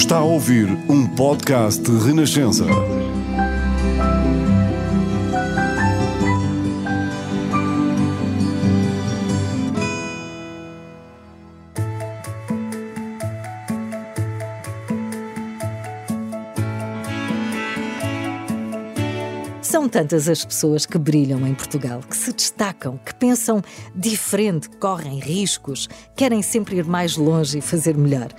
Está a ouvir um podcast de Renascença. São tantas as pessoas que brilham em Portugal, que se destacam, que pensam diferente, correm riscos, querem sempre ir mais longe e fazer melhor.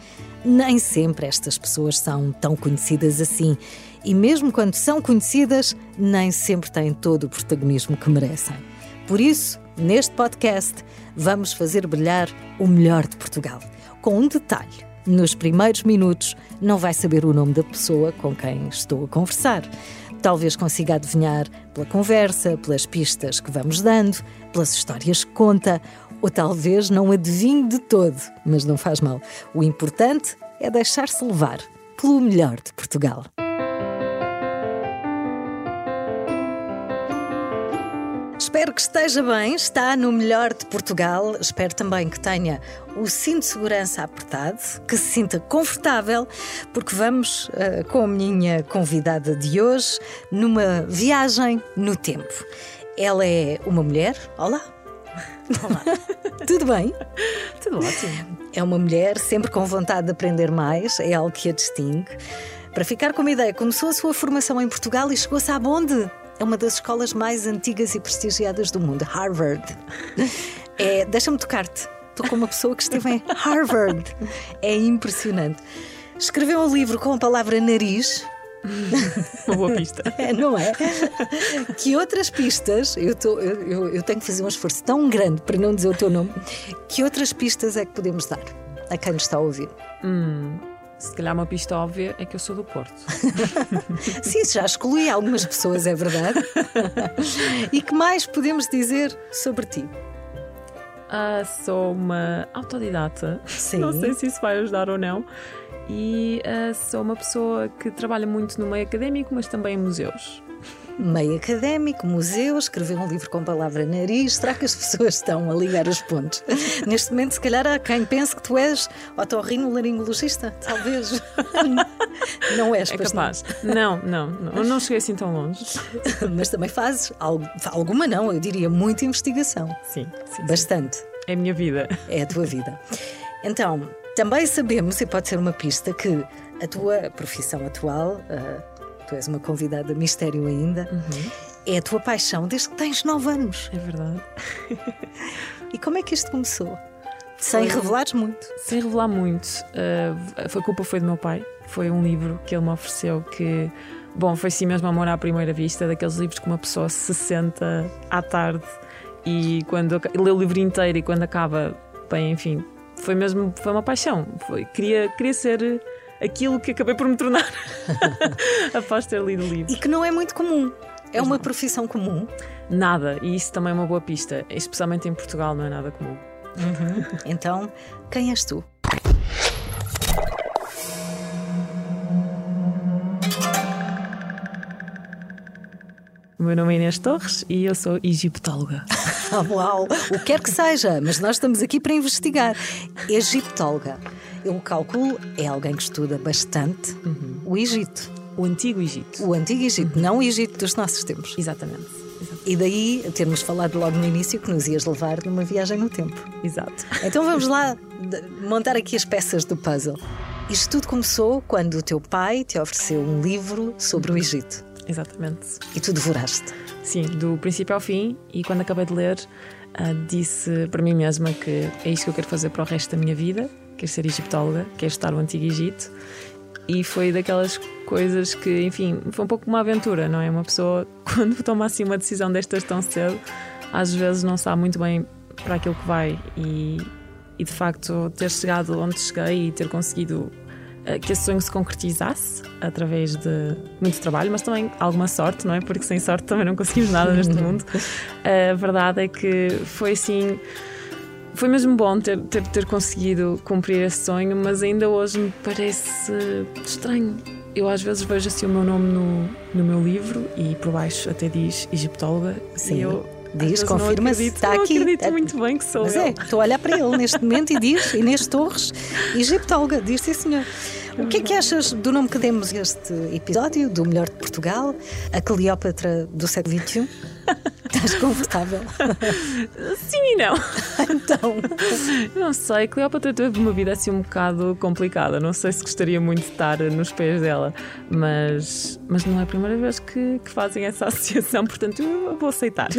Nem sempre estas pessoas são tão conhecidas assim. E mesmo quando são conhecidas, nem sempre têm todo o protagonismo que merecem. Por isso, neste podcast, vamos fazer brilhar o melhor de Portugal. Com um detalhe: nos primeiros minutos, não vai saber o nome da pessoa com quem estou a conversar. Talvez consiga adivinhar pela conversa, pelas pistas que vamos dando, pelas histórias que conta, ou talvez não adivinhe de todo, mas não faz mal. O importante é deixar-se levar pelo melhor de Portugal. Espero que esteja bem, está no melhor de Portugal. Espero também que tenha o cinto de segurança apertado, que se sinta confortável, porque vamos uh, com a minha convidada de hoje numa viagem no tempo. Ela é uma mulher. Olá! Olá. Tudo bem? Tudo ótimo. É uma mulher sempre com vontade de aprender mais, é algo que a distingue. Para ficar com uma ideia, começou a sua formação em Portugal e chegou-se à Bonde é uma das escolas mais antigas e prestigiadas do mundo, Harvard. É, Deixa-me tocar-te. Estou com uma pessoa que esteve em Harvard. É impressionante. Escreveu um livro com a palavra nariz. Uma boa pista. É, não é? Que outras pistas, eu, tô, eu, eu, eu tenho que fazer um esforço tão grande para não dizer o teu nome, que outras pistas é que podemos dar a quem nos está a ouvir? Hum, se calhar uma pista óbvia é que eu sou do Porto. Sim, já excluí algumas pessoas, é verdade. e que mais podemos dizer sobre ti? Ah, sou uma autodidata. Sim. Não sei se isso vai ajudar ou não. E ah, sou uma pessoa que trabalha muito no meio académico, mas também em museus. Meio académico, museu, escreveu um livro com palavra nariz. Será que as pessoas estão a ligar os pontos? Neste momento, se calhar, há quem pense que tu és otorrinolaringologista. Talvez. Não és, É capaz. Não, não, não. Eu não cheguei assim tão longe. não. Mas também fazes alguma, não, eu diria muita investigação. Sim, sim. sim. Bastante. É a minha vida. É a tua vida. Então, também sabemos, e pode ser uma pista, que a tua profissão atual, ah, tu és uma convidada mistério ainda, é a tua paixão desde que tens 9 anos. É verdade. E como é que isto começou? Sem revelares muito. Sem revelar muito, ah, a culpa foi do meu pai. Foi um livro que ele me ofereceu que, bom, foi sim mesmo amor à primeira vista, daqueles livros que uma pessoa se senta à tarde e quando lê o livro inteiro e quando acaba, bem, enfim, foi mesmo, foi uma paixão. Foi, queria, queria ser aquilo que acabei por me tornar após ter lido o livro. E que não é muito comum. É uma profissão comum. Nada, e isso também é uma boa pista, especialmente em Portugal, não é nada comum. Então, quem és tu? O meu nome é Inês Torres e eu sou egiptóloga. Ah, uau! O que quer que seja, mas nós estamos aqui para investigar. Egiptóloga. Eu calculo, é alguém que estuda bastante o Egito. O Antigo Egito. O Antigo Egito, não o Egito dos nossos tempos. Exatamente. E daí termos falado logo no início que nos ias levar numa viagem no tempo. Exato. Então vamos lá montar aqui as peças do puzzle. Isto tudo começou quando o teu pai te ofereceu um livro sobre o Egito Exatamente. e tu devoraste. Sim, do princípio ao fim, e quando acabei de ler, ah, disse para mim mesma que é isto que eu quero fazer para o resto da minha vida, quero ser egiptóloga, quero estar no Antigo Egito. E foi daquelas coisas que, enfim, foi um pouco uma aventura, não é? Uma pessoa, quando toma assim uma decisão destas tão cedo, às vezes não sabe muito bem para aquilo que vai. E, e de facto, ter chegado onde cheguei e ter conseguido que esse sonho se concretizasse através de muito trabalho, mas também alguma sorte, não é? Porque sem sorte também não conseguimos nada neste mundo. A verdade é que foi assim. Foi mesmo bom ter, ter, ter conseguido cumprir esse sonho, mas ainda hoje me parece estranho. Eu às vezes vejo assim o meu nome no, no meu livro e por baixo até diz egiptóloga. Sim. E eu, Diz, confirma-se, está não aqui. acredito É- muito bem que sou Mas eu. é, estou a olhar para ele neste momento e diz Inês Torres, egiptóloga, diz sim senhor. O que é que achas do nome que demos este episódio, do Melhor de Portugal, a Cleópatra do século XXI? Estás confortável? Sim e não. então. Não sei, Cleópatra teve uma vida assim um bocado complicada. Não sei se gostaria muito de estar nos pés dela, mas, mas não é a primeira vez que, que fazem essa associação, portanto eu vou aceitar.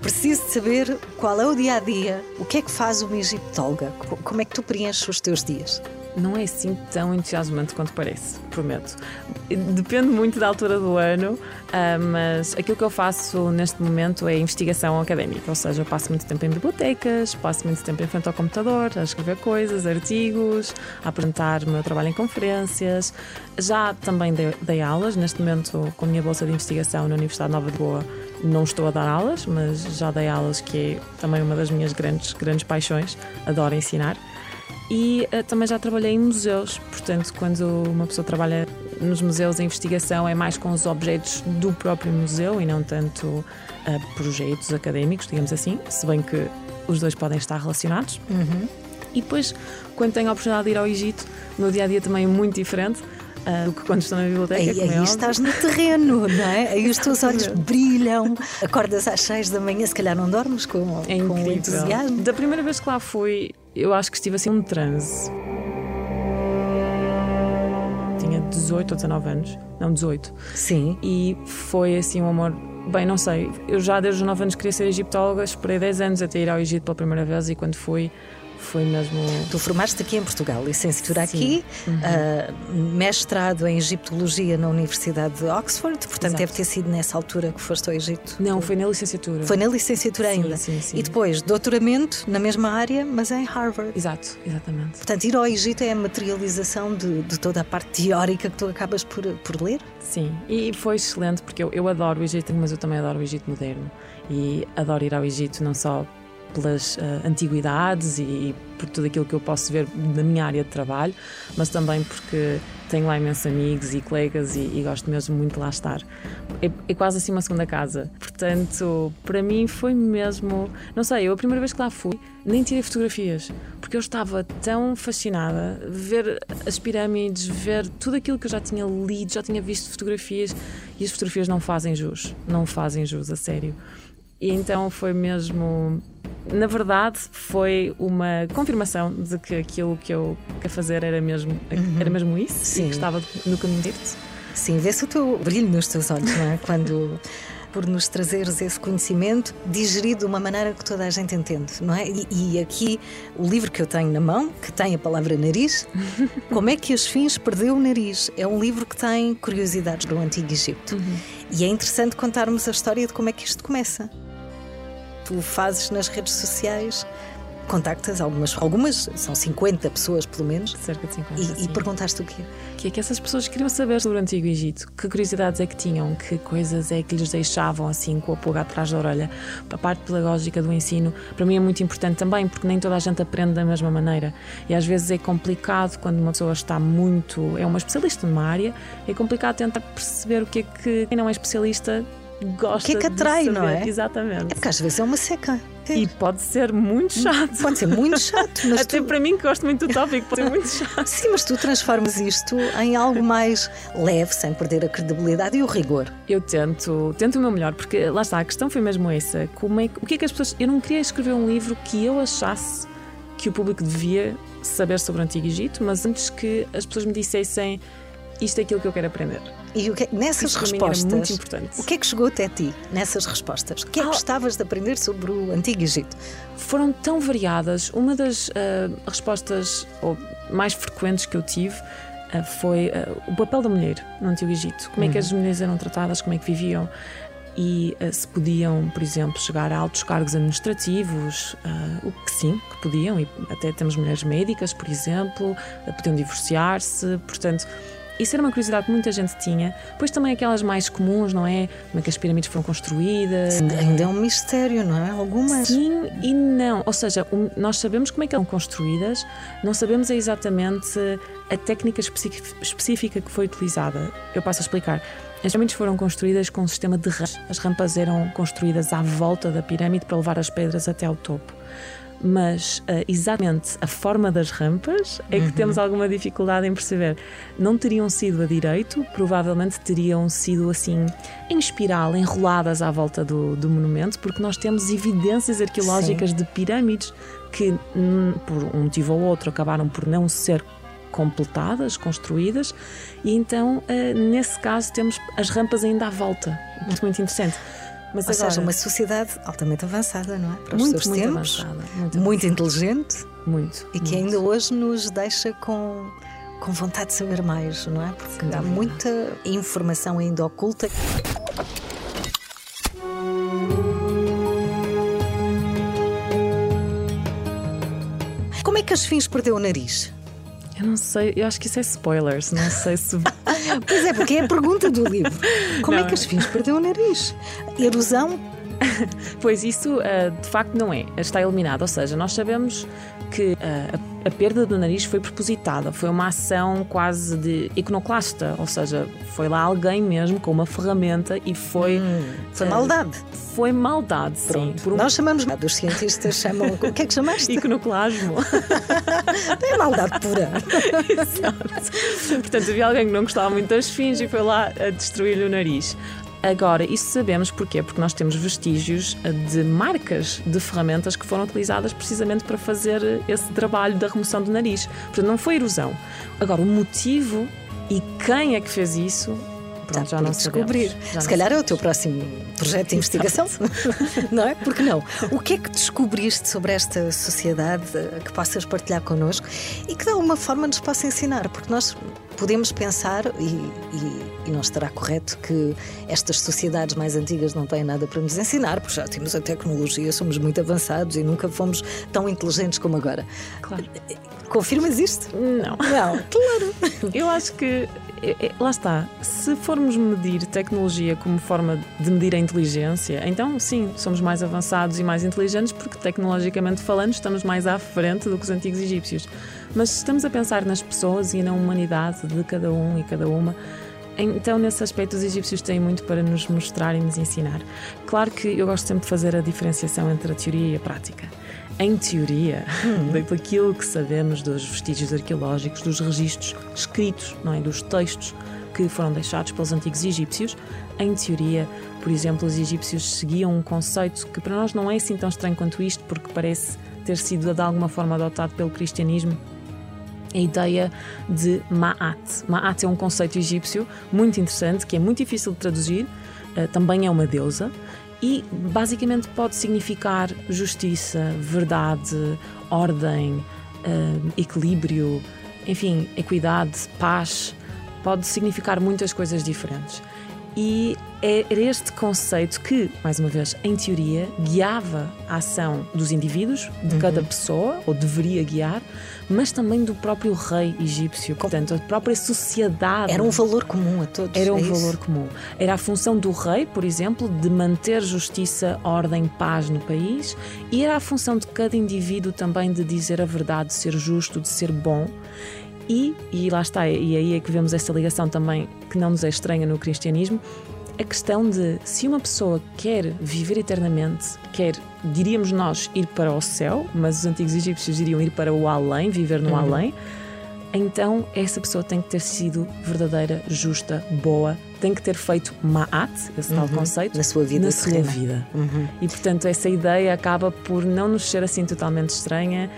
Preciso de saber qual é o dia a dia, o que é que faz uma egiptóloga, como é que tu preenches os teus dias? Não é assim tão entusiasmante quanto parece, prometo. Depende muito da altura do ano, ah, mas aquilo que eu faço neste momento é investigação académica, ou seja, eu passo muito tempo em bibliotecas, passo muito tempo em frente ao computador, a escrever coisas, artigos, a apresentar o meu trabalho em conferências. Já também dei, dei aulas, neste momento, com a minha bolsa de investigação na Universidade Nova de Boa, não estou a dar aulas, mas já dei aulas, que é também uma das minhas grandes, grandes paixões, adoro ensinar. E uh, também já trabalhei em museus, portanto, quando uma pessoa trabalha nos museus, a investigação é mais com os objetos do próprio museu e não tanto uh, projetos académicos, digamos assim, se bem que os dois podem estar relacionados. Uhum. E depois, quando tenho a oportunidade de ir ao Egito, no dia a dia também é muito diferente. Uh, do que quando estou na biblioteca. Aí, é aí estás no terreno, não é? Aí os teus olhos brilham, acordas às seis da manhã, se calhar não dormes com, é com entusiasmo. Da primeira vez que lá fui, eu acho que estive assim um transe. Tinha 18 ou 19 anos, não 18. Sim. E foi assim um amor. Bem, não sei, eu já desde os 9 anos queria ser egiptóloga, esperei 10 anos até ir ao Egito pela primeira vez e quando fui foi mesmo. Tu formaste aqui em Portugal, licenciatura Sim. aqui, uhum. uh, mestrado em Egiptologia na Universidade de Oxford, portanto Exato. deve ter sido nessa altura que foste ao Egito. Não, foi na licenciatura. Foi na licenciatura sim, ainda. Sim, sim. E depois, doutoramento na mesma área, mas em Harvard. Exato, exatamente. Portanto, ir ao Egito é a materialização de, de toda a parte teórica que tu acabas por, por ler? Sim, e foi excelente porque eu, eu adoro o Egito, mas eu também adoro o Egito moderno. E adoro ir ao Egito não só pelas uh, antiguidades e por tudo aquilo que eu posso ver na minha área de trabalho, mas também porque tenho lá imensos amigos e colegas e, e gosto mesmo muito de lá estar. É, é, quase assim uma segunda casa. Portanto, para mim foi mesmo. Não sei, eu a primeira vez que lá fui nem tirei fotografias, porque eu estava tão fascinada ver as pirâmides, ver tudo aquilo que eu já tinha lido, já tinha visto fotografias e as fotografias não fazem jus, não fazem jus, a sério. E então foi mesmo na verdade, foi uma confirmação de que aquilo que eu queria fazer era mesmo, uhum. era mesmo isso Sim. e que estava no caminho certo. Sim, vê-se o teu brilho nos teus olhos, não é? Quando por nos trazeres esse conhecimento digerido de uma maneira que toda a gente entende, não é? E, e, aqui o livro que eu tenho na mão, que tem a palavra nariz, Como é que os fins perdeu o nariz? É um livro que tem curiosidades do Antigo Egito. Uhum. E é interessante contarmos a história de como é que isto começa tu fazes nas redes sociais contactas algumas, algumas, são 50 pessoas pelo menos. Cerca de 50. E, e perguntaste o quê? Que é que essas pessoas queriam saber sobre o Antigo Egito. Que curiosidades é que tinham? Que coisas é que lhes deixavam assim com a pulga atrás da orelha? A parte pedagógica do ensino, para mim é muito importante também, porque nem toda a gente aprende da mesma maneira. E às vezes é complicado quando uma pessoa está muito. é uma especialista numa área, é complicado tentar perceber o que é que quem não é especialista gosta. O que é que atrai, não é? Exatamente. É porque às vezes é uma seca. E pode ser muito chato. Pode ser muito chato. Mas Até tu... para mim, que gosto muito do tópico, pode ser muito chato. Sim, mas tu transformas isto em algo mais leve, sem perder a credibilidade e o rigor. Eu tento, tento o meu melhor, porque lá está, a questão foi mesmo essa. Como é, o que é que as pessoas. Eu não queria escrever um livro que eu achasse que o público devia saber sobre o Antigo Egito, mas antes que as pessoas me dissessem isto é aquilo que eu quero aprender. E que, é nessas respostas, muito importante. o que é que chegou até ti nessas respostas? O que é que ah, gostavas de aprender sobre o Antigo Egito? Foram tão variadas. Uma das uh, respostas ou, mais frequentes que eu tive uh, foi uh, o papel da mulher no Antigo Egito. Como é que as uhum. mulheres eram tratadas, como é que viviam e se podiam, por exemplo, chegar a altos cargos administrativos, uh, o que sim, que podiam, e até temos mulheres médicas, por exemplo, uh, podiam divorciar-se, portanto, isso era uma curiosidade que muita gente tinha. Depois também aquelas mais comuns, não é? Como é que as pirâmides foram construídas. Ainda é um mistério, não é? Algumas. Sim e não. Ou seja, nós sabemos como é que eram construídas, não sabemos exatamente a técnica específica que foi utilizada. Eu passo a explicar. As pirâmides foram construídas com um sistema de rampas. As rampas eram construídas à volta da pirâmide para levar as pedras até ao topo mas uh, exatamente a forma das rampas é que uhum. temos alguma dificuldade em perceber. Não teriam sido a direito, provavelmente teriam sido assim em espiral, enroladas à volta do, do monumento, porque nós temos evidências arqueológicas Sim. de pirâmides que, hum, por um motivo ou outro, acabaram por não ser completadas, construídas, e então, uh, nesse caso, temos as rampas ainda à volta. Muito, muito interessante. Mas Ou agora, seja, uma sociedade altamente avançada, não é? Para os muito, seus muito tempos, avançada, muito, muito inteligente. Muito. E que ainda hoje nos deixa com, com vontade de saber mais, não é? Porque Sem há muita informação ainda oculta. Como é que as fins perdeu o nariz? Eu não sei, eu acho que isso é spoilers, não sei se. pois é, porque é a pergunta do livro. Como é não. é que as fins perdeu o nariz? Erosão? pois isso uh, de facto não é, está eliminado. Ou seja, nós sabemos que uh, a, a, perda do nariz foi propositada, foi uma ação quase de iconoclasta, ou seja, foi lá alguém mesmo com uma ferramenta e foi. Hum, foi uh, maldade. Foi maldade, Pronto. sim. Um... Nós chamamos, os cientistas chamam. O que é que chamaste? Iconoclasmo. é maldade pura. Exato. Portanto, havia alguém que não gostava muito das fins e foi lá a destruir-lhe o nariz. Agora, isso sabemos porquê? Porque nós temos vestígios de marcas de ferramentas que foram utilizadas precisamente para fazer esse trabalho da remoção do nariz. Portanto, não foi erosão. Agora, o motivo e quem é que fez isso Pronto, já não descobrir. Já Se calhar é o teu próximo projeto de investigação, não é? Porque não? O que é que descobriste sobre esta sociedade que possas partilhar connosco e que de alguma forma nos possa ensinar? Porque nós podemos pensar, e, e, e, não estará correto, que estas sociedades mais antigas não têm nada para nos ensinar, porque já temos a tecnologia, somos muito avançados e nunca fomos tão inteligentes como agora. Claro. Confirmas isto? Não. Não, claro. Eu acho que lá está. Se formos medir tecnologia como forma de medir a inteligência, então sim, somos mais avançados e mais inteligentes porque, tecnologicamente falando, estamos mais à frente do que os antigos egípcios. Mas se estamos a pensar nas pessoas e na humanidade de cada um e cada uma, então, nesse aspecto, os egípcios têm muito para nos mostrar e nos ensinar. Claro que eu gosto sempre de fazer a diferenciação entre a teoria e a prática em teoria, hum. daquilo que sabemos dos vestígios arqueológicos, dos registros escritos, não é, dos textos que foram deixados pelos antigos egípcios, em teoria, por exemplo, os egípcios seguiam um conceito que para nós não é assim tão estranho quanto isto, porque parece ter sido de alguma forma adotado pelo cristianismo. A ideia de Ma'at. Ma'at é um conceito egípcio muito interessante, que é muito difícil de traduzir, eh, também é uma deusa, e basicamente pode significar justiça, verdade, ordem, uh, equilíbrio, enfim, equidade, paz. Pode significar muitas coisas diferentes. E é este conceito que, mais uma vez, em teoria, guiava a ação dos indivíduos, de uhum. cada pessoa, ou deveria guiar, mas também do próprio rei egípcio. Portanto, a própria sociedade. Era um valor comum a todos. Era um é valor comum. Era a função do rei, por exemplo, de manter justiça, ordem, paz no país, e era a função de cada indivíduo também de dizer a verdade, de ser justo, de ser bom. E, e lá está, e aí é que vemos essa ligação também que não nos é estranha no cristianismo, a questão de se uma pessoa quer viver eternamente, quer, diríamos nós, ir para o céu, mas os antigos egípcios iriam ir para o além, viver no uhum. além, então essa pessoa tem que ter sido verdadeira, justa, boa, tem que ter feito ma'at, esse uhum. tal conceito, na sua vida. Na sua vida. Uhum. E portanto, essa ideia acaba por não nos ser assim totalmente estranha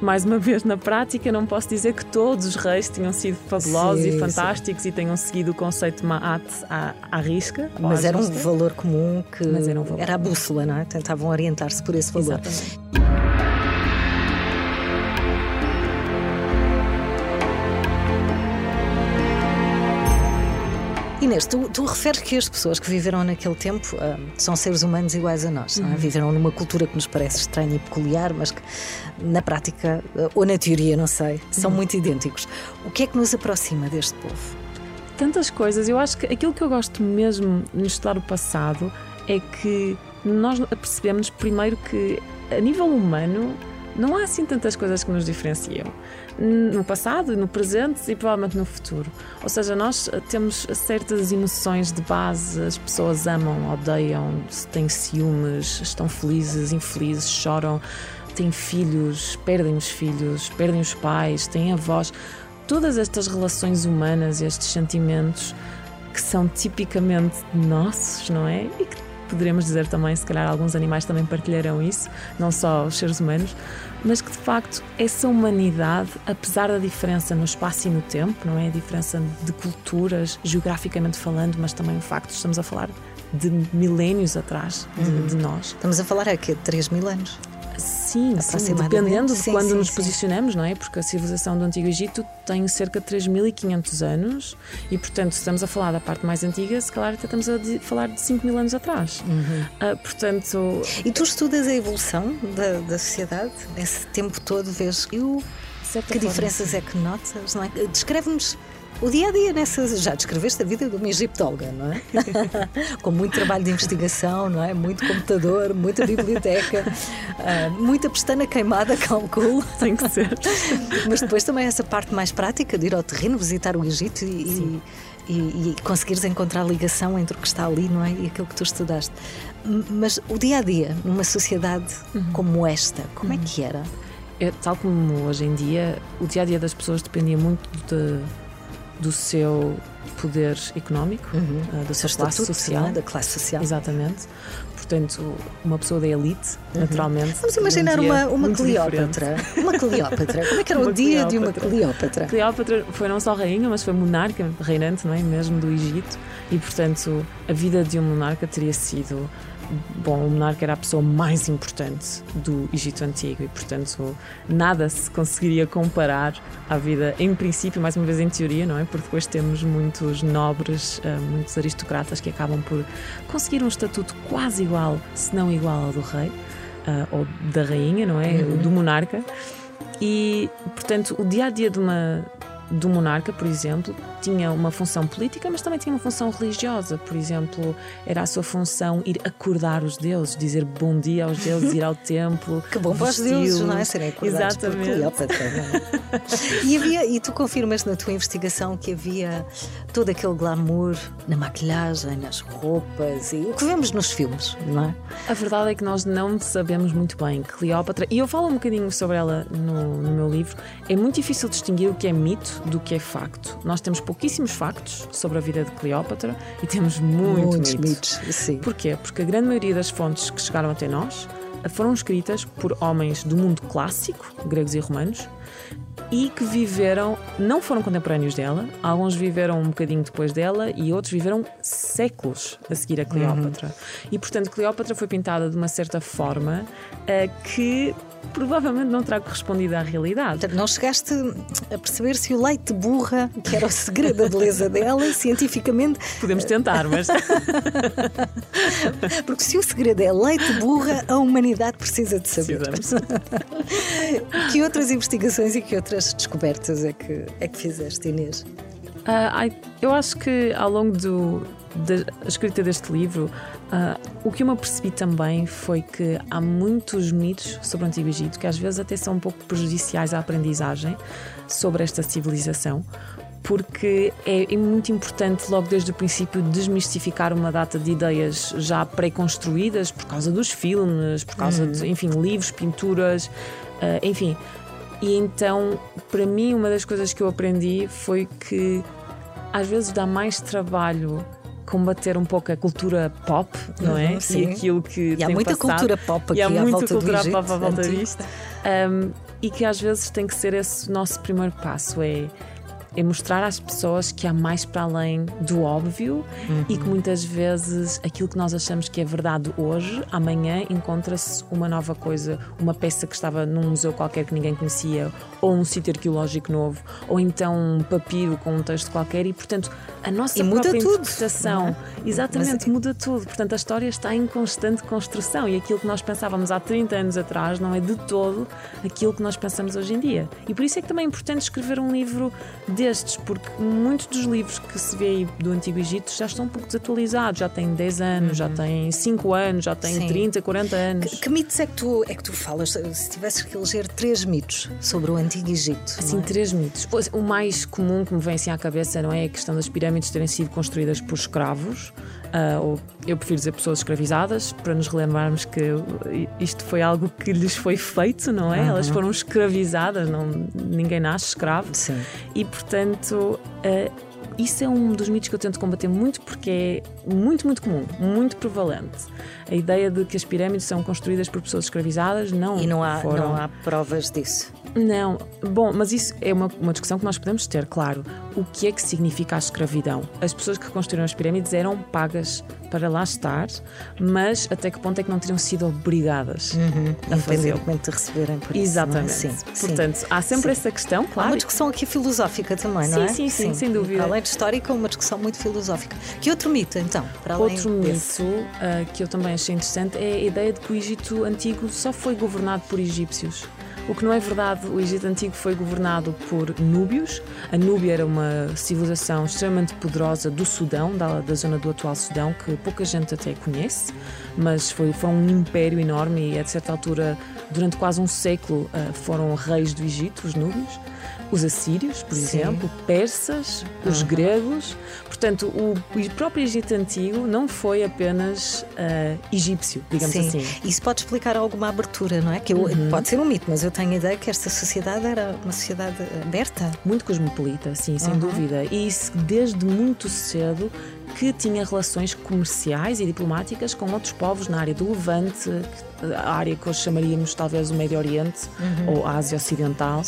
mais uma vez, na prática, não posso dizer que todos os reis tinham sido fabulosos sim, e fantásticos sim. e tenham seguido o conceito de Ma'at à, à risca. Mas era um valor comum que era, um valor era, a bússola, não é? Tentavam orientar-se por esse valor. Exatamente. Inês, tu, tu referes que as pessoas que viveram naquele tempo uh, são seres humanos iguais a nós, uhum. é? Uhum. Viveram numa cultura que nos parece estranha e peculiar, mas que na prática, uh, ou na teoria, não sei, são uhum. muito idênticos. O que é que nos aproxima deste povo? Tantas coisas. Eu acho que aquilo que eu gosto mesmo de estudar o passado é que nós percebemos primeiro que, a nível humano, não há assim tantas coisas que nos diferenciam no passado, no presente e provavelmente no futuro. Ou seja, nós temos certas emoções de base, as pessoas amam, odeiam, têm ciúmes, estão felizes, infelizes, choram, têm filhos, perdem os filhos, perdem os pais, têm avós. Todas estas relações humanas, estes sentimentos que são tipicamente nossos, não é? E que poderemos dizer também, se calhar alguns animais também partilharão isso, não só os seres humanos, mas que de facto essa humanidade, apesar da diferença no espaço e no tempo, não é? A diferença de culturas, geograficamente falando, mas também o facto de estamos a falar de milénios atrás de, uhum. de nós. Estamos a falar aqui de 3 mil anos. Sim, sim, dependendo de sim, quando sim, nos posicionamos, não é? Porque a civilização do Antigo Egito tem cerca de 3.500 anos e, portanto, se estamos a falar da parte mais antiga, se calhar até estamos a falar de 5 mil anos atrás. Uhum. Uh, portanto. E tu estudas a evolução da, da sociedade? Esse tempo todo vês. Eu, que forma, diferenças é que notas? É? Descreve-nos o dia a dia nessa. Já descreveste a vida de uma egiptóloga, não é? Com muito trabalho de investigação, não é? Muito computador, muita biblioteca, uh, muita pestana queimada, calculo. Tem que ser. Mas depois também essa parte mais prática de ir ao terreno, visitar o Egito e, e, e, conseguires encontrar a ligação entre o que está ali, não é? E aquilo que tu estudaste. Mas o dia a dia, numa sociedade uhum. como esta, como uhum. é que era? É, tal como hoje em dia, o dia a dia das pessoas dependia muito de do seu poder económico, uhum. uh, da sua classe social. É? Da classe social. Exatamente. Portanto, uma pessoa da elite, uhum. naturalmente. Vamos imaginar um uma, uma Cleópatra. Uma Cleópatra. Como é que era o dia Cleópatra. de uma Cleópatra? Cleópatra foi não só rainha, mas foi monarca, reinante, não é? Mesmo do Egito. E, portanto, a vida de um monarca teria sido Bom, o monarca era a pessoa mais importante do Egito Antigo e, portanto, nada se conseguiria comparar à vida, em princípio, mais uma vez em teoria, não é? Porque depois temos muitos nobres, eh, muitos aristocratas que acabam por conseguir um estatuto quase igual, se não igual ao do rei eh, ou da rainha, não é? Uhum. Do monarca. E, portanto, o dia a dia de uma, do monarca, por exemplo, tinha uma função política, mas também tinha uma função religiosa. Por exemplo, era a sua função ir acordar os deuses, dizer bom dia aos deuses, ir ao templo. que bom para os deuses, não é? Serem acordados Exatamente. por Cleópatra. É? e, havia, e tu confirmas na tua investigação que havia todo aquele glamour na maquilhagem, nas roupas e o que vemos nos filmes, não é? A verdade é que nós não sabemos muito bem. Cleópatra, e eu falo um bocadinho sobre ela no, no meu livro, é muito difícil distinguir o que é mito do que é facto. Nós temos pouquíssimos factos sobre a vida de Cleópatra e temos muito muitos mito. mitos. Sim. Porquê? Porque a grande maioria das fontes que chegaram até nós foram escritas por homens do mundo clássico, gregos e romanos, e que viveram, não foram contemporâneos dela, alguns viveram um bocadinho depois dela e outros viveram séculos a seguir a Cleópatra. Uhum. E portanto, Cleópatra foi pintada de uma certa forma uh, que provavelmente não terá correspondido à realidade. Portanto, não chegaste a perceber se o leite burra, que era o segredo da beleza dela, cientificamente. Podemos tentar, mas. Porque se o segredo é leite burra, a humanidade precisa de saber. que outras investigações e que outras descobertas é que, é que fizeste, Inês? Uh, eu acho que ao longo do, da escrita deste livro, uh, o que eu me apercebi também foi que há muitos mitos sobre o Antigo Egito que às vezes até são um pouco prejudiciais à aprendizagem sobre esta civilização. Porque é, é muito importante, logo desde o princípio, desmistificar uma data de ideias já pré-construídas por causa dos filmes, por causa de, uhum. enfim, livros, pinturas, uh, enfim. E então, para mim, uma das coisas que eu aprendi foi que às vezes dá mais trabalho combater um pouco a cultura pop, não é? Uhum, sim. E aquilo que e há tem muita passado. cultura pop aqui e há muita muita cultura Egito, pop à volta disto. Um, e que às vezes tem que ser esse nosso primeiro passo, é é mostrar às pessoas que há mais para além do óbvio uhum. e que muitas vezes aquilo que nós achamos que é verdade hoje, amanhã encontra-se uma nova coisa, uma peça que estava num museu qualquer que ninguém conhecia, ou um sítio arqueológico novo, ou então um papiro com um texto qualquer, e portanto a nossa e própria muda interpretação tudo, é? exatamente Mas... muda tudo. Portanto, a história está em constante construção e aquilo que nós pensávamos há 30 anos atrás não é de todo aquilo que nós pensamos hoje em dia. E por isso é que também é importante escrever um livro de estes, porque muitos dos livros que se vê aí do Antigo Egito já estão um pouco desatualizados, já têm 10 anos, uhum. já têm 5 anos, já têm Sim. 30, 40 anos. Que, que, mitos é que, tu, é que tu falas? Se tivesses que eleger três mitos sobre o Antigo Egito. Assim, é? três mitos. O mais comum que me vem assim à cabeça não é a questão das pirâmides terem sido construídas por escravos, ou eu prefiro dizer pessoas escravizadas, para nos relembrarmos que isto foi algo que lhes foi feito, não é? Uhum. Elas foram escravizadas, não, ninguém nasce escravo. Sim. E portanto. Uh, isso é um dos mitos que eu tento combater muito porque é muito, muito comum, muito prevalente. A ideia de que as pirâmides são construídas por pessoas escravizadas não E não há, foram... não há provas disso. Não, bom, mas isso é uma, uma discussão que nós podemos ter, claro. O que é que significa a escravidão? As pessoas que construíram as pirâmides eram pagas para lá estar, mas até que ponto é que não teriam sido obrigadas uhum, a fazer? de receberem por isso. É? Exatamente. Sim, Portanto, sim, há sempre sim. essa questão, claro. Há uma discussão aqui filosófica também, não é? Sim, sim, sim, sem dúvida. Além de histórica, uma discussão muito filosófica. Que outro mito, então? Para outro desse? mito uh, que eu também achei interessante é a ideia de que o Egito Antigo só foi governado por egípcios. O que não é verdade, o Egito Antigo foi governado por núbios. A Núbia era uma civilização extremamente poderosa do Sudão, da, da zona do atual Sudão, que pouca gente até conhece, mas foi, foi um império enorme e, a certa altura, durante quase um século, uh, foram reis do Egito, os núbios os assírios, por Sim. exemplo, persas, os uhum. gregos. Portanto, o, o, próprio Egito Antigo não foi apenas uh, egípcio, digamos Sim. assim. Isso pode explicar alguma abertura, não é? Que eu, uhum. Pode ser um mito, mas eu tenho a ideia que esta sociedade era uma sociedade aberta. Muito cosmopolita, sim, sem uhum. dúvida. E isso desde muito cedo que tinha relações comerciais e diplomáticas com outros povos na área do Levante, a área que hoje chamaríamos talvez o Médio Oriente uhum. ou a Ásia Ocidental, uh,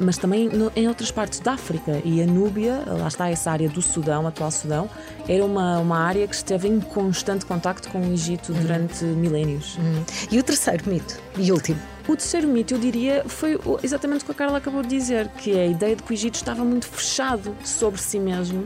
mas também no, em outras partes da África. E a Núbia, lá está essa área do Sudão, atual Sudão, era uma, uma área que esteve em constante contacto com o Egito uhum. durante milénios. Uhum. E o terceiro mito, e último? O terceiro mito, eu diria, foi exatamente o que a Carla acabou de dizer, que é a ideia de que o Egito estava muito fechado sobre si mesmo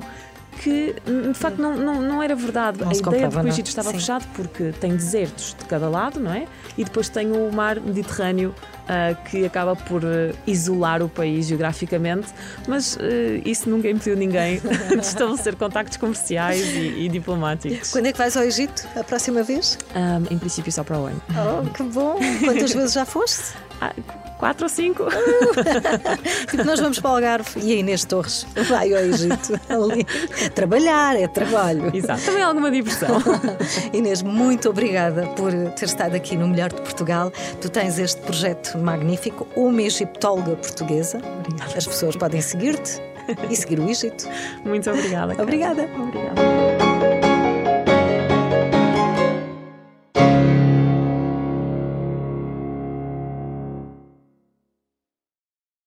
que de facto não, não, não era verdade. Não a ideia de que o Egito não. estava Sim. fechado porque tem desertos de cada lado, não é? E depois tem o mar Mediterrâneo uh, que acaba por uh, isolar o país geograficamente, mas uh, isso nunca impediu ninguém de estabelecer contactos comerciais e, e, diplomáticos. Quando é que vais ao Egito a próxima vez? Um, em princípio só para o ano. Oh, que bom! Quantas vezes já foste? Ah, quatro ou cinco. tipo, nós vamos para o Algarve e a Inês Torres vai ao Egito ali. Trabalhar é trabalho. Exato, também alguma diversão. Inês, muito obrigada por ter estado aqui no Melhor de Portugal. Tu tens este projeto magnífico, uma egiptóloga portuguesa. Obrigada. As pessoas podem seguir-te e seguir o Egito. Muito obrigada. Obrigada. Obrigada.